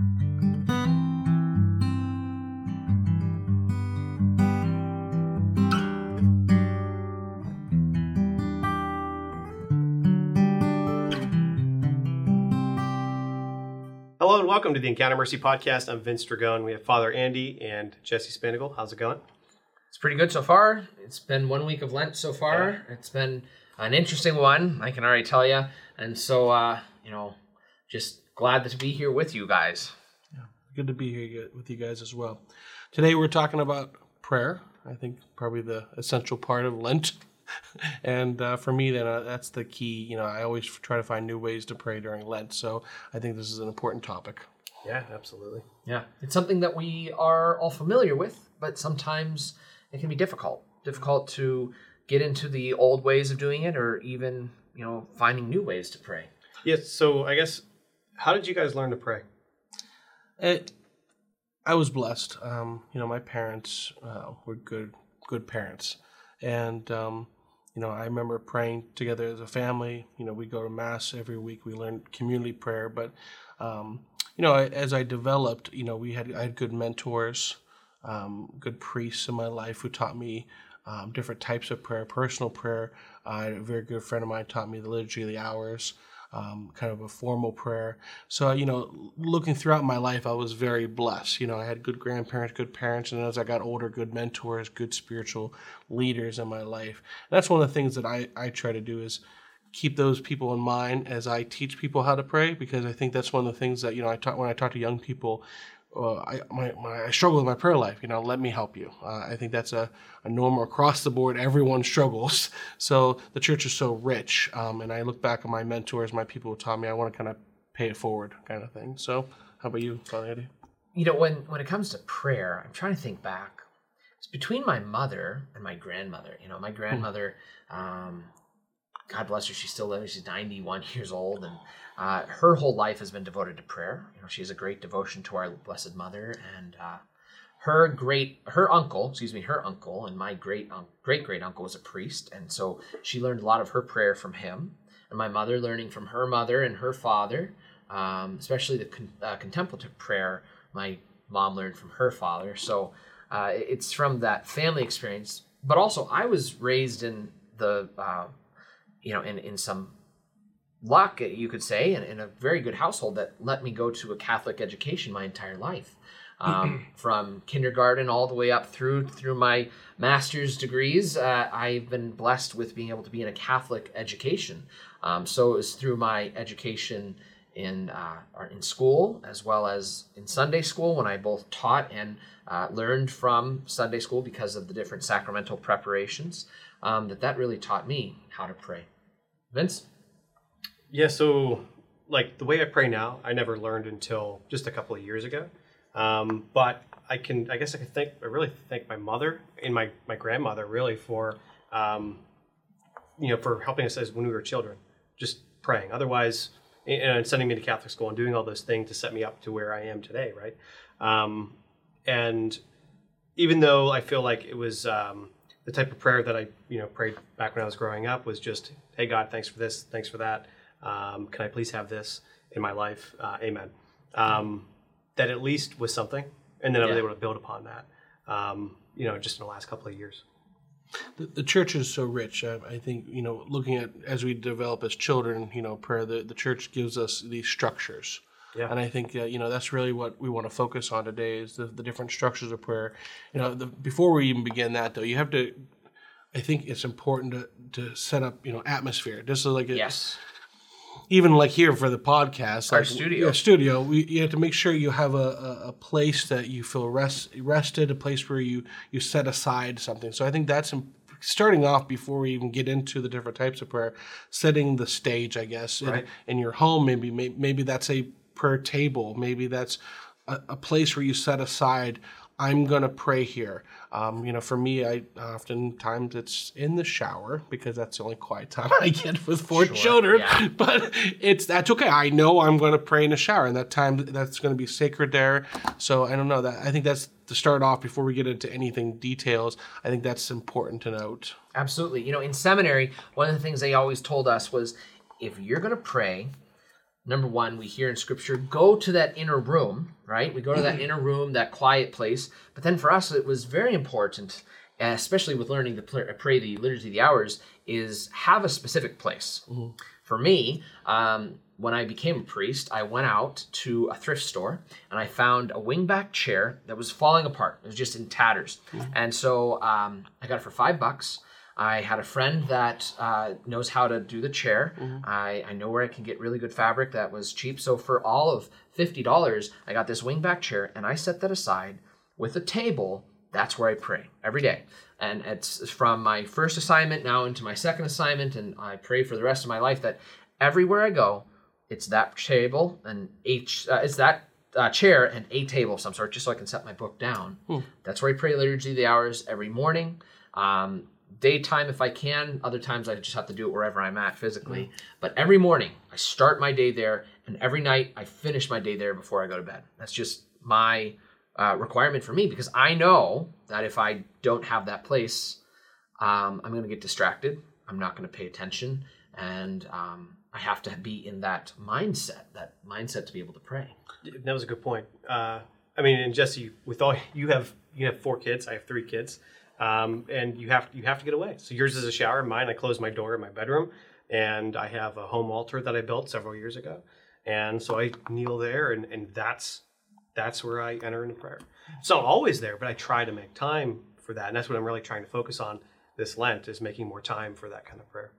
Hello and welcome to the Encounter Mercy podcast. I'm Vince Dragone. We have Father Andy and Jesse Spinnagle. How's it going? It's pretty good so far. It's been one week of Lent so far. It's been an interesting one, I can already tell you. And so, uh, you know, just glad to be here with you guys. Yeah, Good to be here with you guys as well. Today we're talking about prayer. I think probably the essential part of Lent. and uh, for me, then uh, that's the key. You know, I always try to find new ways to pray during Lent. So I think this is an important topic. Yeah, absolutely. Yeah, it's something that we are all familiar with, but sometimes it can be difficult. Difficult to get into the old ways of doing it, or even you know finding new ways to pray. Yes. So I guess, how did you guys learn to pray? It, I was blessed. Um, you know, my parents uh, were good, good parents, and um, you know, I remember praying together as a family. You know, we go to mass every week. We learn community prayer, but um, you know, as I developed, you know, we had I had good mentors, um, good priests in my life who taught me um, different types of prayer, personal prayer. Uh, a very good friend of mine taught me the liturgy of the hours um, kind of a formal prayer. So, you know, looking throughout my life, I was very blessed. You know, I had good grandparents, good parents, and as I got older, good mentors, good spiritual leaders in my life. And that's one of the things that I, I try to do is keep those people in mind as I teach people how to pray because I think that's one of the things that you know I talk when I talk to young people uh, I, my, my, I struggle with my prayer life. You know, let me help you. Uh, I think that's a, a normal across the board. Everyone struggles. So the church is so rich. Um, and I look back at my mentors, my people who taught me, I want to kind of pay it forward kind of thing. So how about you, Father Eddie? You know, when, when it comes to prayer, I'm trying to think back. It's between my mother and my grandmother. You know, my grandmother, um, God bless her, she's still living. She's 91 years old. And uh, her whole life has been devoted to prayer. You know, she has a great devotion to our Blessed Mother, and uh, her great her uncle, excuse me, her uncle and my great great great uncle was a priest, and so she learned a lot of her prayer from him. And my mother learning from her mother and her father, um, especially the con- uh, contemplative prayer. My mom learned from her father, so uh, it's from that family experience. But also, I was raised in the uh, you know in in some luck, you could say, in, in a very good household that let me go to a Catholic education my entire life. Um, from kindergarten all the way up through through my master's degrees, uh, I've been blessed with being able to be in a Catholic education. Um, so it was through my education in uh, in school as well as in Sunday school when I both taught and uh, learned from Sunday school because of the different sacramental preparations um, that that really taught me how to pray. Vince. Yeah, so like the way I pray now, I never learned until just a couple of years ago. Um, but I can, I guess I can thank, I really thank my mother and my, my grandmother really for, um, you know, for helping us as when we were children, just praying. Otherwise, and sending me to Catholic school and doing all those things to set me up to where I am today, right? Um, and even though I feel like it was um, the type of prayer that I, you know, prayed back when I was growing up was just, "Hey God, thanks for this, thanks for that." Um, can I please have this in my life? Uh, amen. Um, that at least was something, and then I was able to build upon that. Um, you know, just in the last couple of years. The, the church is so rich. I, I, think you know, looking at as we develop as children, you know, prayer. The, the church gives us these structures. Yeah. And I think uh, you know that's really what we want to focus on today is the, the different structures of prayer. You know, the, before we even begin that though, you have to. I think it's important to, to set up you know atmosphere. This is like a, yes even like here for the podcast, our like, studio, yeah, studio, we, you have to make sure you have a, a, a, place that you feel rest, rested, a place where you you set aside something. So I think that's starting off before we even get into the different types of prayer, setting the stage, I guess, right. in, in your home. Maybe maybe that's a prayer table. Maybe that's a, a place where you set aside I'm going to pray here. Um, you know, for me, I oftentimes it's in the shower because that's the only quiet time I get with four sure, children. Yeah. But it's that's okay. I know I'm going to pray in the shower, and that time that's going to be sacred there. So I don't know that. I think that's to start off before we get into anything details. I think that's important to note. Absolutely. You know, in seminary, one of the things they always told us was if you're going to pray, number one, we hear in scripture, go to that inner room, right? We go to that inner room, that quiet place. But then for us, it was very important, especially with learning to pray the liturgy of the hours, is have a specific place. For me, um, when I became a priest, I went out to a thrift store and I found a wingback chair that was falling apart. It was just in tatters. And so um, I got it for five bucks. I had a friend that uh, knows how to do the chair. I, I know where I can get really good fabric that was cheap. So for all of $50, I got this wingback chair and I set that aside with a table. That's where I pray every day. And it's from my first assignment now into my second assignment. And I pray for the rest of my life that everywhere I go, it's that table and H, uh, it's that uh, chair and a table of some sort, just so I can set my book down. That's where I pray liturgy of the hours every morning. Um, daytime if I can. Other times I just have to do it wherever I'm at physically. But every morning I start my day there, and every night I finish my day there before I go to bed. That's just my uh, requirement for me because I know that if I don't have that place, um, I'm going to get distracted. I'm not going to pay attention, and um, I have to be in that mindset, that mindset to be able to pray. That was a good point. Uh, I mean, and Jesse, with all you have, you have four kids. I have three kids, um, and you have you have to get away. So yours is a shower. Mine, I close my door in my bedroom, and I have a home altar that I built several years ago, and so I kneel there, and and that's that's where I enter into prayer. It's not always there, but I try to make time for that, and that's what I'm really trying to focus on this Lent is making more time for that kind of prayer.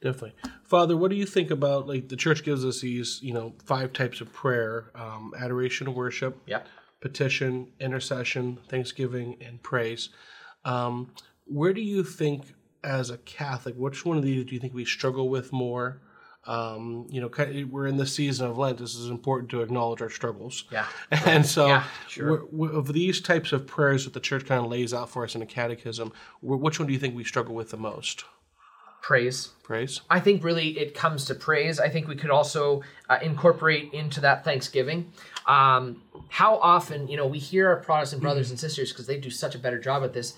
Definitely, Father. What do you think about like the church gives us these, you know, five types of prayer: um, adoration, worship, Yep. petition, intercession, thanksgiving, and praise. Um, where do you think, as a Catholic, which one of these do you think we struggle with more? Um, you know, we're in the season of Lent. This is important to acknowledge our struggles. Yeah. And so, Yeah, sure. wh- wh- of these types of prayers that the church kind of lays out for us in a catechism, which one do you think we struggle with the most? Praise. Praise. I think really it comes to praise. I think we could also uh, incorporate into that Thanksgiving. Um, how often, you know, we hear our Protestant brothers and sisters because they do such a better job at this.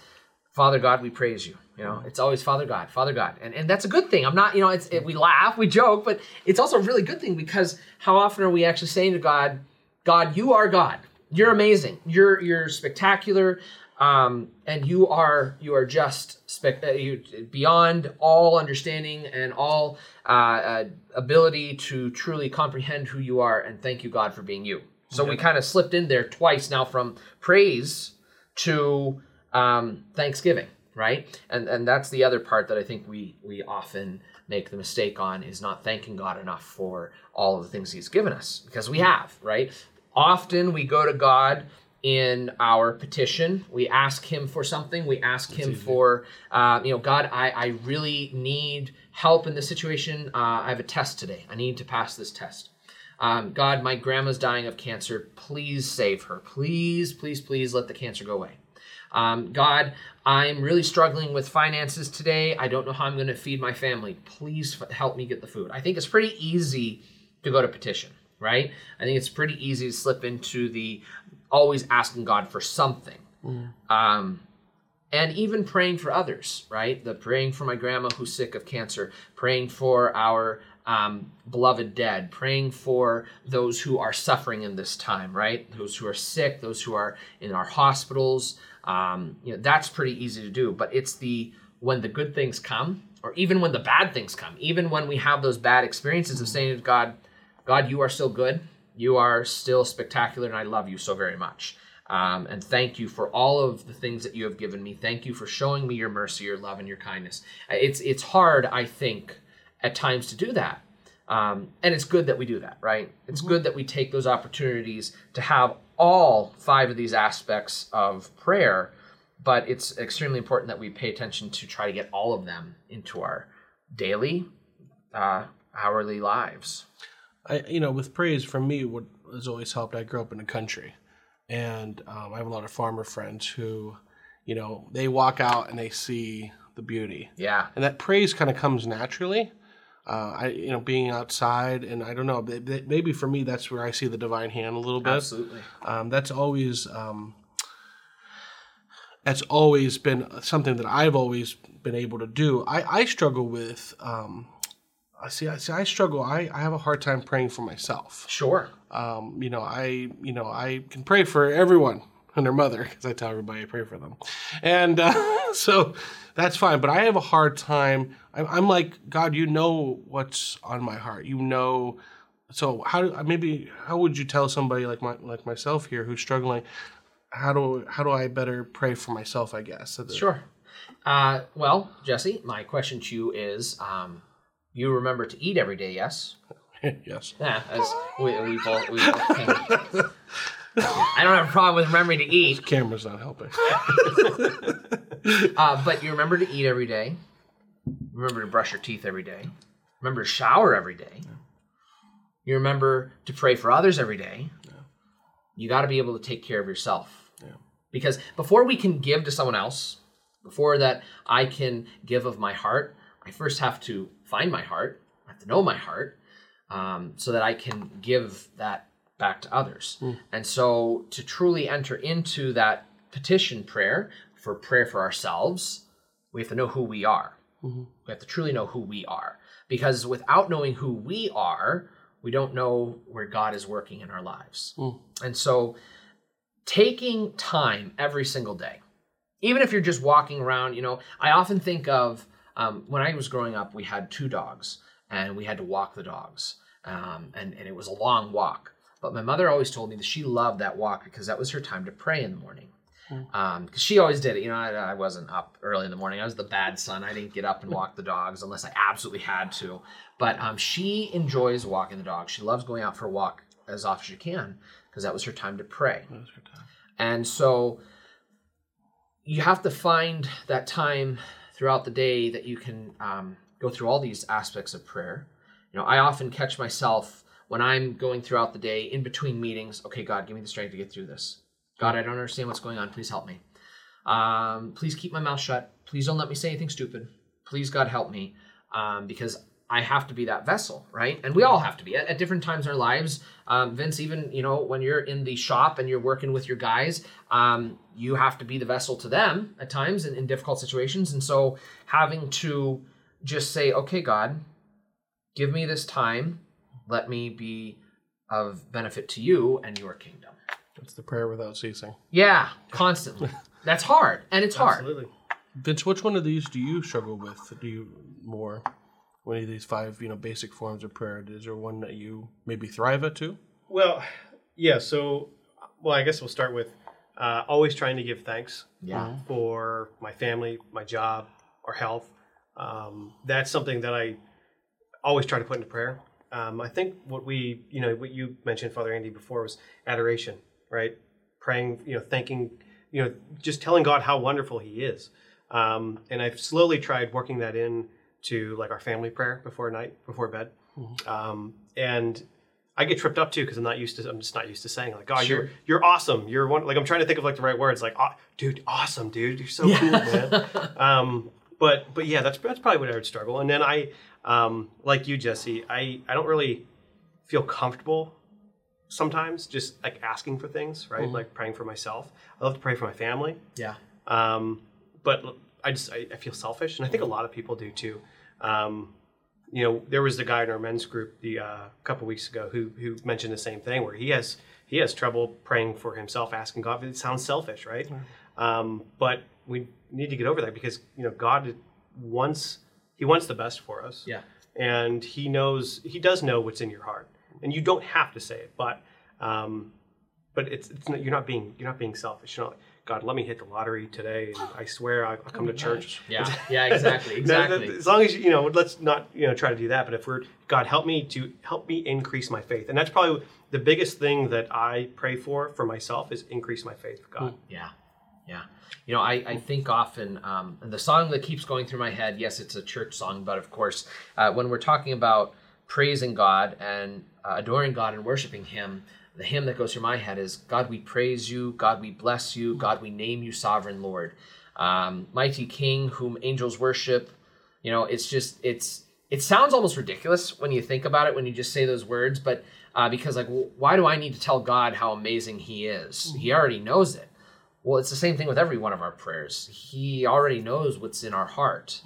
Father God, we praise you. You know, it's always Father God, Father God, and and that's a good thing. I'm not, you know, it's it, we laugh, we joke, but it's also a really good thing because how often are we actually saying to God, God, you are God. You're amazing. You're you're spectacular, um, and you are you are just spec- uh, you, beyond all understanding and all uh, uh, ability to truly comprehend who you are. And thank you, God, for being you. So we kind of slipped in there twice now from praise to um, Thanksgiving, right? And and that's the other part that I think we we often make the mistake on is not thanking God enough for all of the things He's given us because we have, right? Often we go to God in our petition. We ask Him for something. We ask Him for, uh, you know, God, I, I really need help in this situation. Uh, I have a test today. I need to pass this test. Um, God, my grandma's dying of cancer. Please save her. Please, please, please let the cancer go away. Um, God, I'm really struggling with finances today. I don't know how I'm going to feed my family. Please f- help me get the food. I think it's pretty easy to go to petition, right? I think it's pretty easy to slip into the always asking God for something. Um, and even praying for others, right? The praying for my grandma who's sick of cancer, praying for our um, beloved dead, praying for those who are suffering in this time, right? Those who are sick, those who are in our hospitals. Um, you know, that's pretty easy to do. But it's the when the good things come, or even when the bad things come, even when we have those bad experiences of saying to God, God, you are still good. You are still spectacular, and I love you so very much. Um, and thank you for all of the things that you have given me. Thank you for showing me your mercy, your love, and your kindness. It's it's hard, I think, at times to do that. Um, and it's good that we do that, right? It's good that we take those opportunities to have all five of these aspects of prayer, but it's extremely important that we pay attention to try to get all of them into our daily, uh, hourly lives. I, you know, with praise for me, what has always helped. I grew up in the country, and um, I have a lot of farmer friends who, you know, they walk out and they see the beauty, Yeah. and that praise kind of comes naturally. Uh, I, you know, being outside, and I don't know, may- may- maybe for me that's where I see the divine hand a little bit. Absolutely. Um, that's always um, that's always been something that I've always been able to do. I, I struggle with um, I see. I see. I struggle. I, I have a hard time praying for myself. Sure. Um, you know, I you know I can pray for everyone and their mother because I tell everybody I pray for them, and uh, so that's fine. But I have a hard time. I'm, I'm like God. You know what's on my heart. You know. So how do maybe how would you tell somebody like my like myself here who's struggling? How do how do I better pray for myself? I guess. Sure. Uh, well, Jesse, my question to you is: um, You remember to eat every day, yes? yes. Yeah, as we, we. We both can. I don't have a problem with remembering to eat, Camera's not helping. uh, but you remember to eat every day. Remember to brush your teeth every day. Remember to shower every day. You remember to pray for others every day. You got to be able to take care of yourself. Because before we can give to someone else, before that I can give of my heart, I first have to find my heart. I have to know my heart um, so that I can give that back to others. And so to truly enter into that petition prayer for prayer for ourselves, we have to know who we are. We have to truly know who we are. Because without knowing who we are, we don't know where God is working in our lives. And so taking time every single day, even if you're just walking around, you know, I often think of um, when I was growing up, we had two dogs and we had to walk the dogs. Um, and, and it was a long walk. But my mother always told me that she loved that walk because that was her time to pray in the morning. Because she always did it. You know, I, I wasn't up early in the morning. I was the bad son. I didn't get up and walk the dogs unless I absolutely had to. But um, she enjoys walking the dogs. She loves going out for a walk as often as she can because that was her time to pray. And so you have to find that time throughout the day that you can um, go through all these aspects of prayer. You know, I often catch myself when I'm going throughout the day in between meetings. Okay, God, give me the strength to get through this. God, I don't understand what's going on. Please help me. Um, please keep my mouth shut. Please don't let me say anything stupid. Please, God, help me. Um, because I have to be that vessel, right? And we all have to be at, at different times in our lives. Um, Vince, even you know when you're in the shop and you're working with your guys, um, you have to be the vessel to them at times in, in difficult situations. And so having to just say, "Okay, God, give me this time. Let me be of benefit to you and your kingdom." That's the prayer without ceasing. Yeah, constantly. That's hard, and it's hard. Absolutely. Vince, which one of these do you struggle with? Do you more? One of these five, you know, basic forms of prayer. Is there one that you maybe thrive at too? Well, yeah. So, well, I guess we'll start with uh, always trying to give thanks Yeah. for my family, my job, or health. Um, that's something that I always try to put into prayer. Um, I think what we, you know, what you mentioned, Father Andy, before was adoration, right? Praying, you know, thanking, you know, just telling God how wonderful He is. Um, and I've slowly tried working that in to like our family prayer before night, before bed. Um, and I get tripped up too because I'm not used to. I'm just not used to saying like, "Oh, Sure. you're you're awesome. You're one." Like I'm trying to think of like the right words. Like, "Oh, dude, awesome, dude. You're so cool, man." um, but but yeah, that's that's probably what I would struggle. And then I, um, like you, Jesse, I I don't really feel comfortable sometimes just like asking for things, right? Like praying for myself. I love to pray for my family. Yeah. Um, but I just I, I feel selfish, and I think a lot of people do too. Um, you know, there was the guy in our men's group the uh, couple weeks ago who who mentioned the same thing, where he has he has trouble praying for himself, asking God. It sounds selfish, right? Um, but we need to get over that because you know God wants He wants the best for us Yeah. and he knows he does know what's in your heart and you don't have to say it but um but it's, it's not, you're not being you're not being selfish you're not like, god let me hit the lottery today and i swear i'll, I'll come to church Yeah. Yeah. Exactly. No, no, Exactly. as long as you, you know let's not you know try to do that but if we're god help me to help me increase my faith and that's probably the biggest thing that i pray for for myself is increase my faith with god Yeah, yeah. You know, I, I think often, um, and the song that keeps going through my head, yes, it's a church song, but of course, uh, when we're talking about praising God and uh, adoring God and worshiping Him, the hymn that goes through my head is God, we praise you, God, we bless you, God, we name you sovereign Lord. Um, mighty King, whom angels worship. You know, it's just, it's, it sounds almost ridiculous when you think about it, when you just say those words, but uh, because, like, w- why do I need to tell God how amazing He is? He already knows it. Well, it's the same thing with every one of our prayers. He already knows what's in our heart,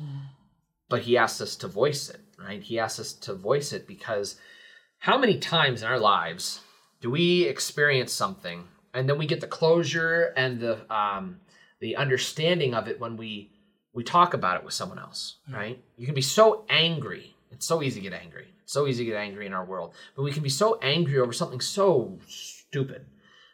but He asks us to voice it, right? He asks us to voice it because how many times in our lives do we experience something and then we get the closure and the um, the understanding of it when we we talk about it with someone else, right? You can be so angry. It's so easy to get angry. It's so easy to get angry in our world, but we can be so angry over something so stupid.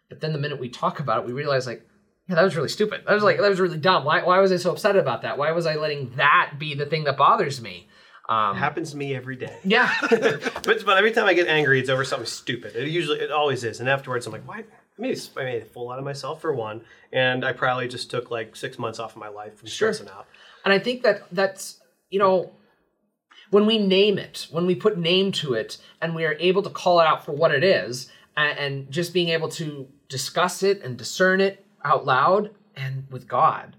But then the minute we talk about it, we realize like, yeah, that was really stupid. That was like that was really dumb. Why why was I so upset about that? Why was I letting that be the thing that bothers me? Um, It happens to me every day. yeah. but, but every time I get angry, it's over something stupid. It usually, it always is. And afterwards, I'm like, why? I made, I made a fool out of myself for one, and I probably just took like six months off of my life from Sure. stressing out. And I think that that's, you know, when we name it, when we put name to it, and we are able to call it out for what it is, and, and just being able to discuss it and discern it out loud and with God,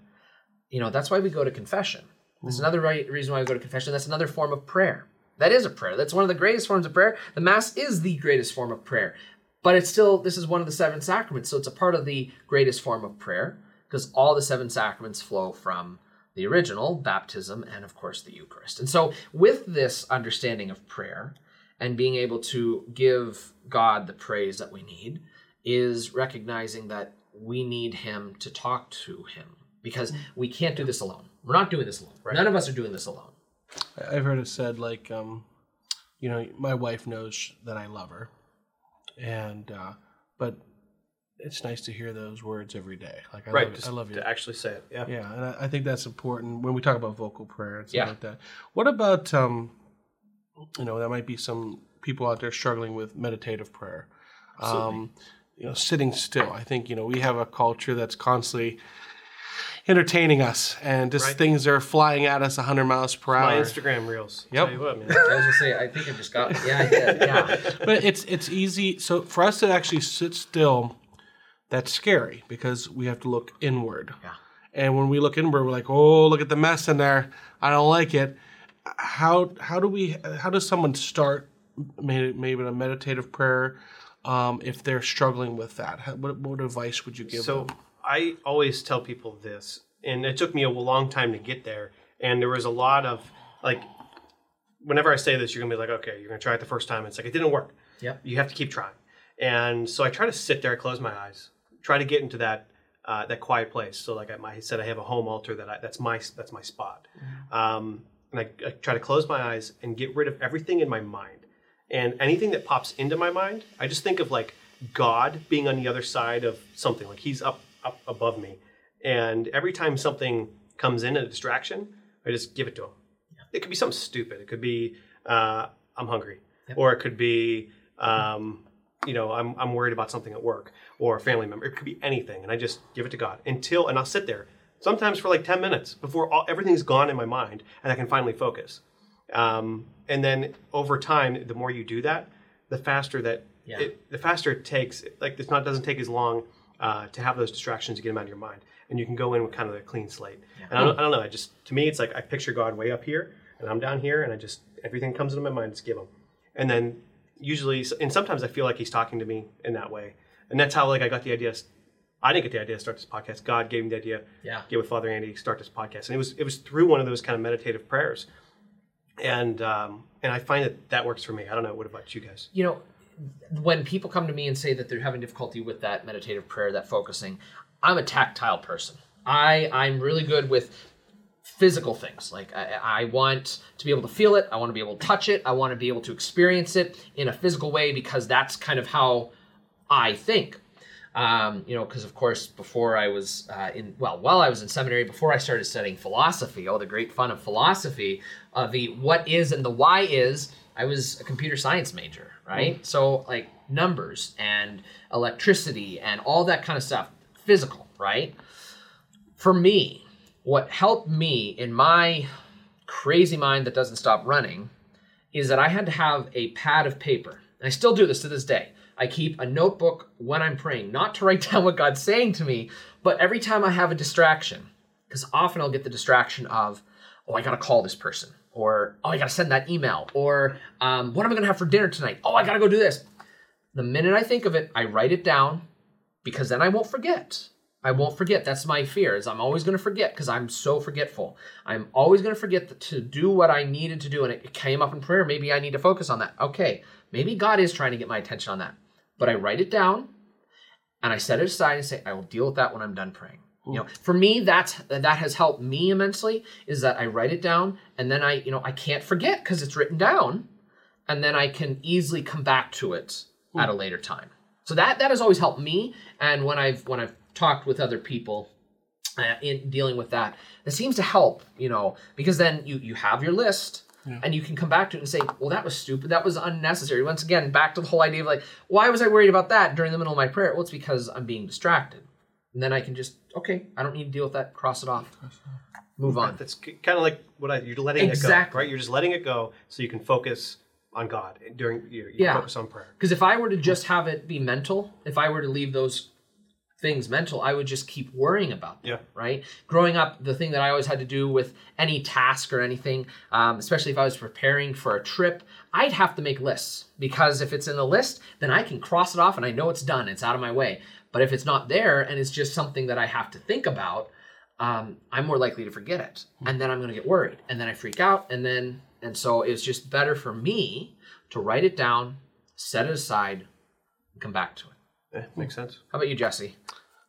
you know, that's why we go to confession. That's mm. another right, reason why we go to confession. That's another form of prayer. That is a prayer. That's one of the greatest forms of prayer. The Mass is the greatest form of prayer. But it's still, this is one of the seven sacraments. So it's a part of the greatest form of prayer because all the seven sacraments flow from the original, baptism, and of course the Eucharist. And so, with this understanding of prayer and being able to give God the praise that we need, is recognizing that we need Him to talk to Him because we can't do this alone. We're not doing this alone. None of us are doing this alone. I've heard it said like, um, you know, my wife knows that I love her, and uh, but it's nice to hear those words every day. Like I Right. love, I love you. to actually say it. Yeah. Yeah, and I, I think that's important when we talk about vocal prayer and stuff Yeah. like that. What about um, you know, there might be some people out there struggling with meditative prayer. Um, you know, sitting still. I think you know we have a culture that's constantly entertaining us, and just Right. things are flying at us 100 miles per My hour. Instagram reels. Yep. Tell you what, man. I was gonna say, I think I just got, yeah, I did, yeah. but it's it's easy. So for us to actually sit still, that's scary because we have to look inward. Yeah. And when we look inward, we're like, oh, look at the mess in there. I don't like it. How how do we? How does someone start maybe maybe a meditative prayer um, if they're struggling with that? How, what what advice would you give So them? I always tell people this, and it took me a long time to get there. And there was a lot of like, whenever I say this, you're gonna be like, okay, you're gonna try it the first time. It's like it didn't work. Yep. You have to keep trying. And so I try to sit there, close my eyes, try to get into that uh, that quiet place. So like I, I said, I have a home altar that I, that's my that's my spot. Um, and I, I try to close my eyes and get rid of everything in my mind. And anything that pops into my mind, I just think of like God being on the other side of something, like He's up up above me. And every time something comes in, a distraction, I just give it to Him. It could be something stupid. It could be uh, I'm hungry, or it could be um, you know I'm I'm worried about something at work or a family member. It could be anything, and I just give it to God until, and I'll sit there sometimes for like ten minutes before all, everything's gone in my mind, and I can finally focus. Um, and then over time, the more you do that, the faster that Yeah. it, the faster it takes. Like it's not doesn't take as long uh, to have those distractions to get them out of your mind, and you can go in with kind of a clean slate. And I don't, I don't know. I just to me, it's like I picture God way up here, and I'm down here, and I just everything comes into my mind, just give him. And then usually, and sometimes I feel like He's talking to me in that way, and that's how like I got the idea. I didn't get the idea to start this podcast. God gave me the idea. Yeah. Get with Father Andy, start this podcast, and it was it was through one of those kind of meditative prayers, and um, and I find that that works for me. I don't know. What about you guys? you know, when people come to me and say that they're having difficulty with that meditative prayer, that focusing, I'm a tactile person. I I'm really good with physical things. Like I, I want to be able to feel it. I want to be able to touch it. I want to be able to experience it in a physical way because that's kind of how I think. Um, you know, because of course, before I was uh, in, well, while I was in seminary, before I started studying philosophy, all the great fun of philosophy, uh, the what is and the why is, I was a computer science major, right? So, like numbers and electricity and all that kind of stuff, physical, right? For me, what helped me in my crazy mind that doesn't stop running is that I had to have a pad of paper. And I still do this to this day. I keep a notebook when I'm praying, not to write down what God's saying to me, but every time I have a distraction, because often I'll get the distraction of, oh, I gotta call this person, or oh, I gotta send that email, or um, what am I gonna have for dinner tonight? Oh, I gotta go do this. The minute I think of it, I write it down because then I won't forget. I won't forget. That's my fear. Is I'm always going to forget because I'm so forgetful. I'm always going to forget to do what I needed to do, and it came up in prayer. Maybe I need to focus on that. Okay, maybe God is trying to get my attention on that, but I write it down, and I set it aside and say, I will deal with that when I'm done praying. You know, for me, that's that has helped me immensely. Is that I write it down, and then I, you know, I can't forget because it's written down, and then I can easily come back to it at a later time. So that that has always helped me. And when I've when I've talked with other people uh, in dealing with that, it seems to help. You know, because then you you have your list. And you can come back to it and say, well, that was stupid. That was unnecessary. Once again, back to the whole idea of like, why was I worried about that during the middle of my prayer? Well, it's because I'm being distracted. And then I can just, okay, I don't need to deal with that. Cross it off. Move on. That's kind of like what I, you're letting it Exactly. go, right? You're just letting it go so you can focus on God during you, you Yeah. focus on prayer. Because if I were to just have it be mental, if I were to leave those things mental, I would just keep worrying about them. Yeah. Right. Growing up, the thing that I always had to do with any task or anything, um, especially if I was preparing for a trip, I'd have to make lists because if it's in the list, then I can cross it off and I know it's done. It's out of my way. But if it's not there and it's just something that I have to think about, um, I'm more likely to forget it, and then I'm going to get worried, and then I freak out, and then and so it's just better for me to write it down, set it aside, and come back to it. Eh, makes sense. How about you, Jesse?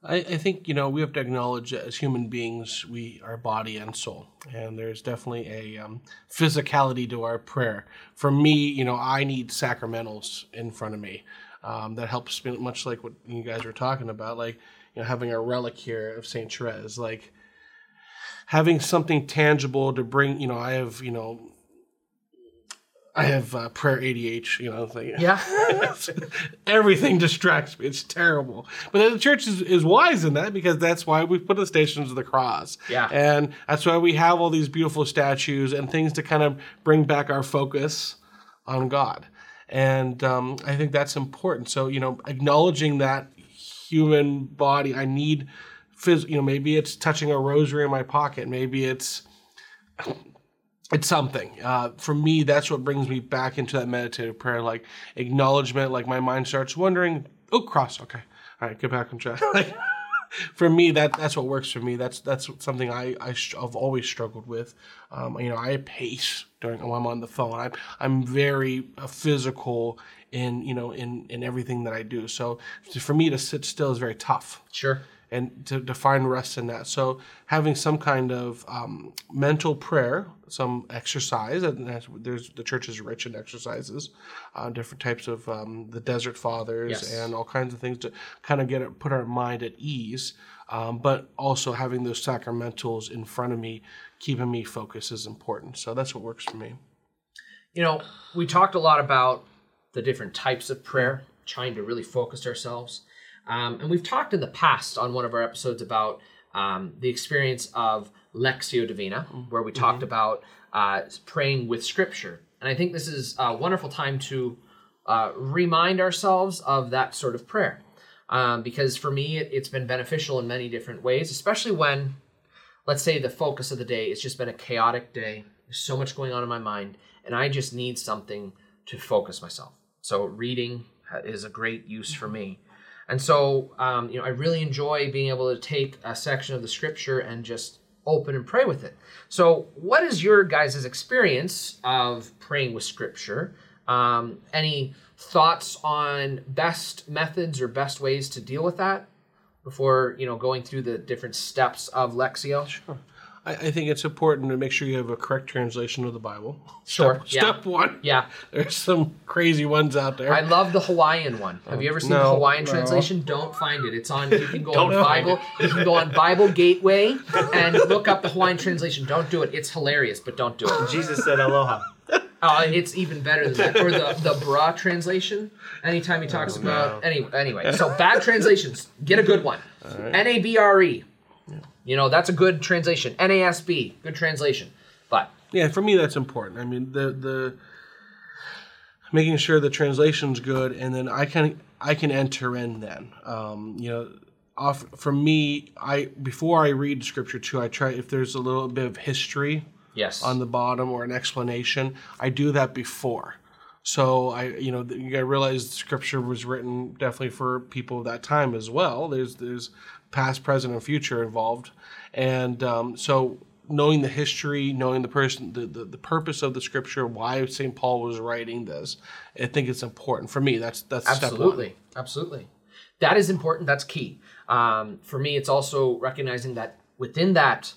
I, I think you know we have to acknowledge that as human beings we are body and soul, and there's definitely a um, physicality to our prayer. For me, you know, I need sacramentals in front of me. Um, that helps me much like what you guys were talking about, like you know having a relic here of Saint Therese, like having something tangible to bring. You know, I have you know. I have uh, prayer ADH, you know, like, Yeah. everything distracts me. It's terrible. But the church is, is wise in that because that's why we put the stations of the cross. Yeah. And that's why we have all these beautiful statues and things to kind of bring back our focus on God. And um, I think that's important. So, you know, acknowledging that human body, I need, phys- you know, maybe it's touching a rosary in my pocket. Maybe it's it's something. Uh, for me, that's what brings me back into that meditative prayer, like acknowledgement. Like my mind starts wondering, oh, cross, okay, all right, get back on track. for me, that that's what works for me. That's that's something I, I have always struggled with. Um, you know, I pace during when I'm on the phone. I'm I'm very uh, physical in you know in in everything that I do. So for me to sit still is very tough Sure. And to, to find rest in that. So having some kind of um, mental prayer, some exercise, and that's, there's the church is rich in exercises, uh, different types of um, the Desert Fathers Yes. and all kinds of things to kind of get it, put our mind at ease. Um, but also having those sacramentals in front of me, keeping me focused is important. So that's what works for me. You know, we talked a lot about the different types of prayer, trying to really focus ourselves. Um, and we've talked in the past on one of our episodes about um, the experience of Lectio Divina, where we talked about uh, praying with Scripture. And I think this is a wonderful time to uh, remind ourselves of that sort of prayer. Um, because for me, it, it's been beneficial in many different ways, especially when, let's say, the focus of the day, it's just been a chaotic day. There's so much going on in my mind, and I just need something to focus myself. So, reading is a great use for me. And so, um, you know, I really enjoy being able to take a section of the scripture and just open and pray with it. So, what is your guys' experience of praying with scripture? Um, any thoughts on best methods or best ways to deal with that before you know going through the different steps of Lectio? I, I think it's important to make sure you have a correct translation of the Bible. Sure, Step, yeah. step one. Yeah, There's some crazy ones out there. I love the Hawaiian one. Have you ever seen the Hawaiian no. translation? Don't find it. It's on. You can go on Don't find Bible. You can go on Bible Gateway and look up the Hawaiian translation. Don't do it. It's hilarious, but don't do it. Jesus said aloha. Uh, it's even better than that. Or the the Bra translation. Anytime he talks Oh, about any anyway. So bad translations. Get a good one. N A B R E. You know that's a good translation. N A S B. Good translation. But Yeah, for me that's important. I mean the the making sure the translation's good, and then I can I can enter in then. Um, you know, off for me, I before I read scripture too, I try if there's a little bit of history yes. on the bottom or an explanation, I do that before. So I, you know, you got to realize Scripture was written definitely for people of that time as well. There's there's past, present, and future involved, and um, so knowing the history, knowing the person, the, the, the purpose of the Scripture, why St. Paul was writing this, I think it's important for me. That's that's. Absolutely, absolutely. That is important. That's key. Um, for me, it's also recognizing that within that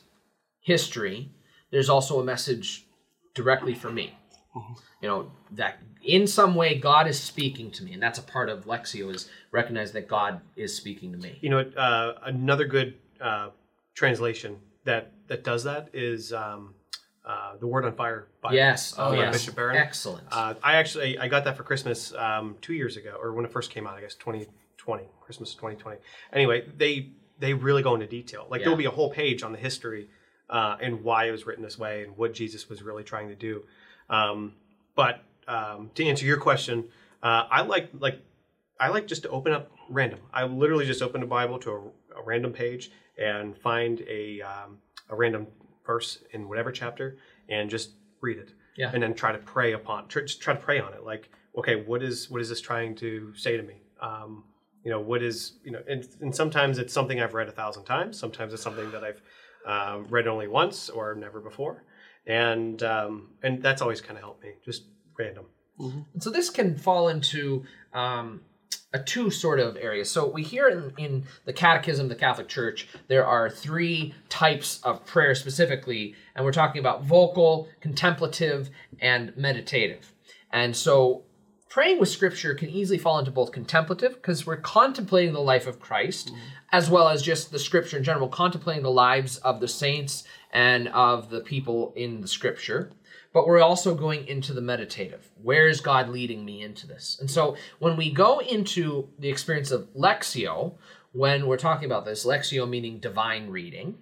history, there's also a message directly for me. You know that in some way God is speaking to me, and that's a part of Lectio is recognize that God is speaking to me. You know, uh, another good uh, translation that that does that is um, uh, the Word on Fire. By, Yes. Oh, yes. Bishop Barron. Excellent. Uh, I actually I got that for Christmas um, two years ago, or when it first came out. I guess 2020, Christmas 2020. Anyway, they they really go into detail. Like Yeah. there'll be a whole page on the history uh, and why it was written this way and what Jesus was really trying to do. Um, but um, to answer your question, uh, I like like I like just to open up random. I literally just open the Bible to a, a random page and find a um, a random verse in whatever chapter and just read it. Yeah. And then try to pray upon, try, just try to pray on it. Like, okay, what is what is this trying to say to me? Um, you know, what is you know, and, and sometimes it's something I've read a thousand times. Sometimes it's something that I've um, read only once or never before, and um, and that's always kind of helped me. Just random. And so this can fall into um, a two sort of areas. So we hear in, in the Catechism of the Catholic Church there are three types of prayer specifically, and we're talking about vocal, contemplative, and meditative. And so praying with Scripture can easily fall into both contemplative because we're contemplating the life of Christ, as well as just the Scripture in general, contemplating the lives of the saints and of the people in the Scripture but we're also going into the meditative. Where is God leading me into this? And so when we go into the experience of Lectio, when we're talking about this, Lectio meaning divine reading,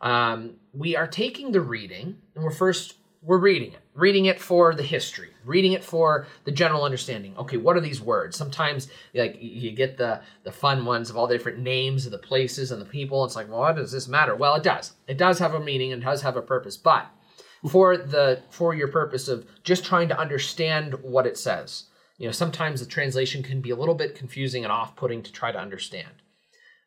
um, we are taking the reading and we're first we're reading it reading it for the history reading it for the general understanding okay what are these words sometimes like you get the the fun ones of all the different names of the places and the people it's like well does this matter well it does it does have a meaning and does have a purpose but for the for your purpose of just trying to understand what it says. You know, sometimes the translation can be a little bit confusing and off-putting to try to understand.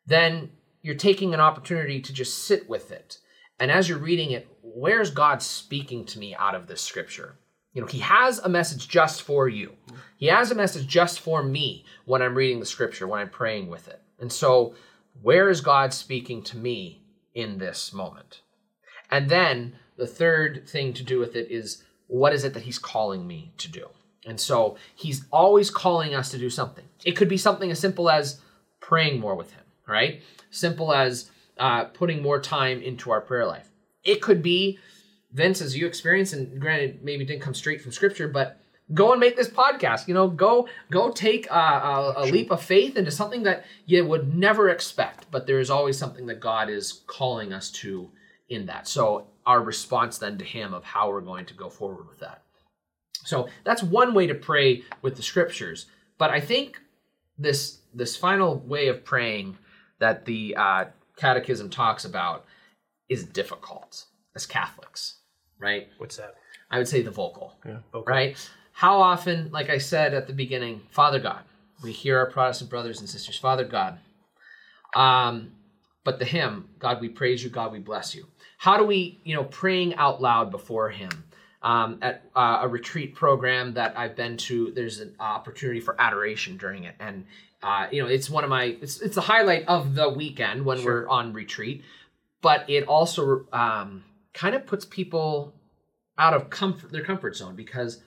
Then you're taking an opportunity to just sit with it. And as you're reading it, where's God speaking to me out of this scripture? You know, he has a message just for you. He has a message just for me when I'm reading the scripture, when I'm praying with it. And so, where is God speaking to me in this moment? And then the third thing to do with it is what is it that he's calling me to do? And so he's always calling us to do something. It could be something as simple as praying more with him, right? Simple as uh, putting more time into our prayer life. It could be, Vince, as you experience, and granted, maybe didn't come straight from scripture, but go and make this podcast. You know, go go take a, a, a leap of faith into something that you would never expect. But there is always something that God is calling us to in that. So our response then to Him of how we're going to go forward with that. So that's one way to pray with the scriptures. But I think this this final way of praying that the uh, Catechism talks about is difficult as Catholics, right? What's that? I would say the vocal, Okay. right? How often, like I said at the beginning, Father God, we hear our Protestant brothers and sisters, Father God. Um, but the hymn, God, we praise you, God, we bless you. How do we, you know, praying out loud before Him? Um, at uh, a retreat program that I've been to, there's an opportunity for adoration during it, and uh, you know, it's one of my, it's it's the highlight of the weekend when we're on retreat. But it also um, kind of puts people out of comfort, their comfort zone because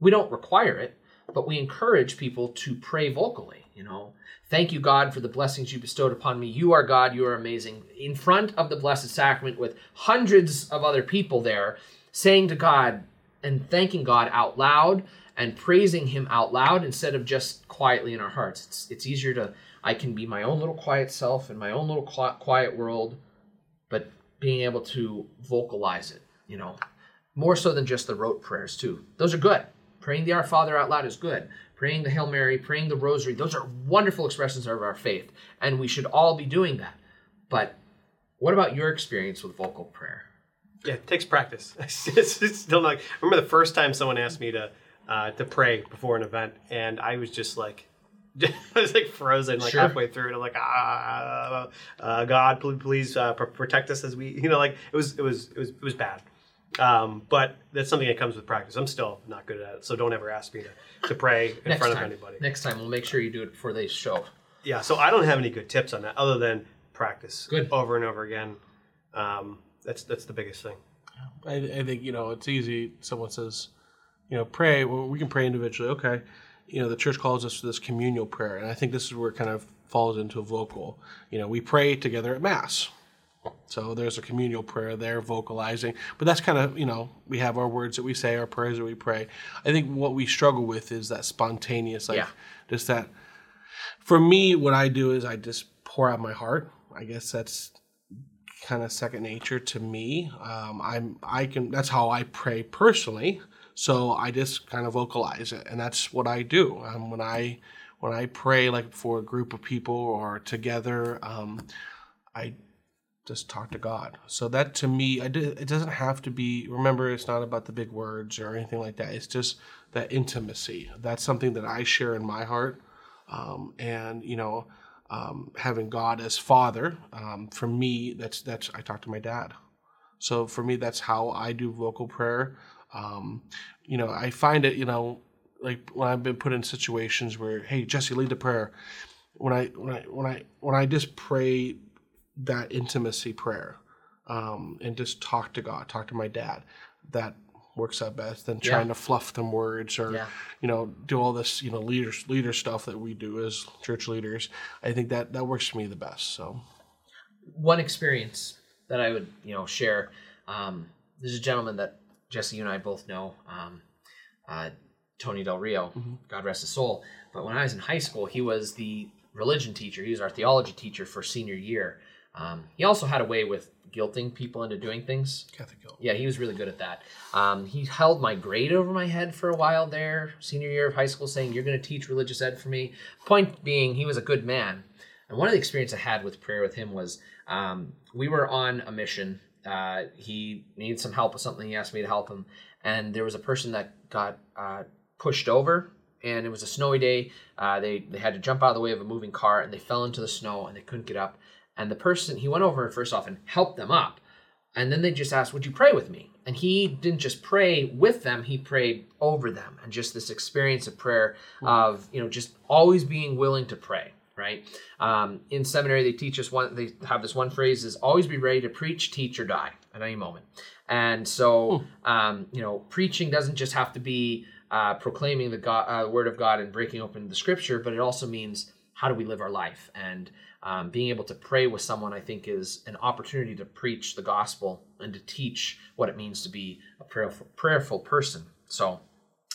we don't require it, but we encourage people to pray vocally. You know, thank you, God, for the blessings you bestowed upon me. You are God. You are amazing. In front of the Blessed Sacrament, with hundreds of other people there, saying to God and thanking God out loud and praising Him out loud instead of just quietly in our hearts. It's it's easier to I can be my own little quiet self in my own little quiet world, but being able to vocalize it. You know, more so than just the rote prayers too. Those are good. Praying the Our Father out loud is good. Praying the Hail Mary, praying the Rosary, those are wonderful expressions of our faith, and we should all be doing that. But what about your experience with vocal prayer? Yeah, it takes practice. it's, still not. Remember the first time someone asked me to uh, to pray before an event, and I was just like. I was like frozen, like Sure. halfway through, and I'm like, ah, uh, God, please, please uh, pr- protect us as we, you know, like it was, it was, it was, it was bad. Um, but that's something that comes with practice. I'm still not good at it, so don't ever ask me to, to pray in Next front time. of anybody. Next time, we'll make sure you do it before they show. Yeah, so I don't have any good tips on that other than practice Good. over and over again. Um, that's that's the biggest thing. I, I think you know it's easy. Someone says, you know, pray. Well, we can pray individually. Okay, you know, the church calls us to this communal prayer, and I think this is where it kind of falls into a vocal. You know, we pray together at mass. So there's a communal prayer there, vocalizing. But that's kind of you know we have our words that we say, our prayers that we pray. I think what we struggle with is that spontaneous, like Yeah. just that. For me, what I do is I just pour out my heart. I guess that's kind of second nature to me. Um, I'm I can that's how I pray personally. So I just kind of vocalize it, and that's what I do. Um, when I when I pray like for a group of people or together, um, I just talk to God. So that to me, I do, it doesn't have to be. Remember, it's not about the big words or anything like that. It's just that intimacy. That's something that I share in my heart, um, and you know, um, having God as Father. Um, for me, that's that's I talk to my dad. So for me, that's how I do vocal prayer. Um, you know, I find it. You know, like when I've been put in situations where, hey, Jesse, lead the prayer. When I when I when I when I just pray that intimacy prayer um, and just talk to God, talk to my dad, that works out best than trying to fluff them words or Yeah. you know do all this you know leader leader stuff that we do as church leaders. I think that that works for me the best. So one experience that I would, you know, share. Um, there's a gentleman that Jesse, you and I both know, um, uh, Tony Del Rio. God rest his soul. But when I was in high school, he was the religion teacher. He was our theology teacher for senior year. Um, he also had a way with guilting people into doing things. Catholic guilt. Yeah, he was really good at that. Um, he held my grade over my head for a while there, senior year of high school, saying, You're going to teach religious ed for me. Point being, he was a good man. And one of the experiences I had with prayer with him was um, we were on a mission. Uh, he needed some help with something. He asked me to help him. And there was a person that got uh, pushed over, and it was a snowy day. Uh, they, they had to jump out of the way of a moving car, and they fell into the snow, and they couldn't get up. And the person, he went over first off and helped them up. And then they just asked, Would you pray with me? And he didn't just pray with them, he prayed over them. And just this experience of prayer of, you know, just always being willing to pray, right? Um, in seminary, they teach us one, they have this one phrase is always be ready to preach, teach, or die at any moment. And so, um, you know, preaching doesn't just have to be uh, proclaiming the God, uh, word of God and breaking open the scripture, but it also means how do we live our life? And um, being able to pray with someone, I think, is an opportunity to preach the gospel and to teach what it means to be a prayerful, prayerful person. So,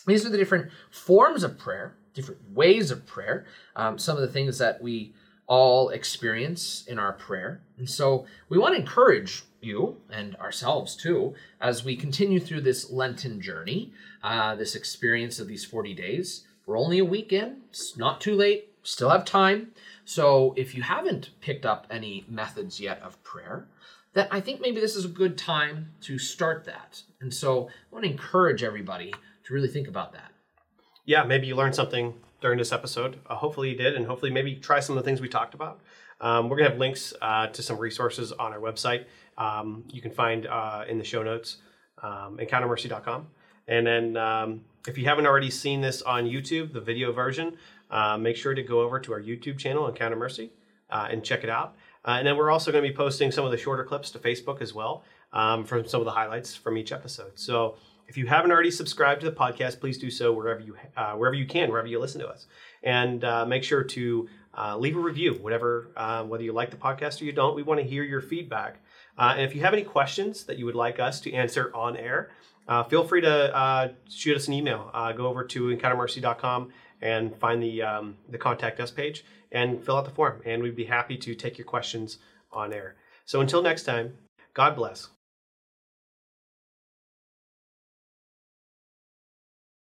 these are the different forms of prayer, different ways of prayer, um, some of the things that we all experience in our prayer. And so, we want to encourage you and ourselves too as we continue through this Lenten journey, uh, this experience of these 40 days. We're only a week in, it's not too late, still have time. So if you haven't picked up any methods yet of prayer, then I think maybe this is a good time to start that. And so I want to encourage everybody to really think about that. Yeah, maybe you learned something during this episode. Uh, hopefully you did, and hopefully maybe try some of the things we talked about. Um, we're gonna have links uh, to some resources on our website. Um, you can find uh, in the show notes, um, encountermercy.com. And then um, if you haven't already seen this on YouTube, the video version, uh, make sure to go over to our YouTube channel, Encounter Mercy, uh, and check it out. Uh, and then we're also going to be posting some of the shorter clips to Facebook as well um, from some of the highlights from each episode. So if you haven't already subscribed to the podcast, please do so wherever you uh, wherever you can, wherever you listen to us, and uh, make sure to uh, leave a review, whatever uh, whether you like the podcast or you don't. We want to hear your feedback, uh, and if you have any questions that you would like us to answer on air, uh, feel free to shoot us an email. Go over to encountermercy.com and find the um, the contact us page and fill out the form, and we'd be happy to take your questions on air. So until next time, God bless.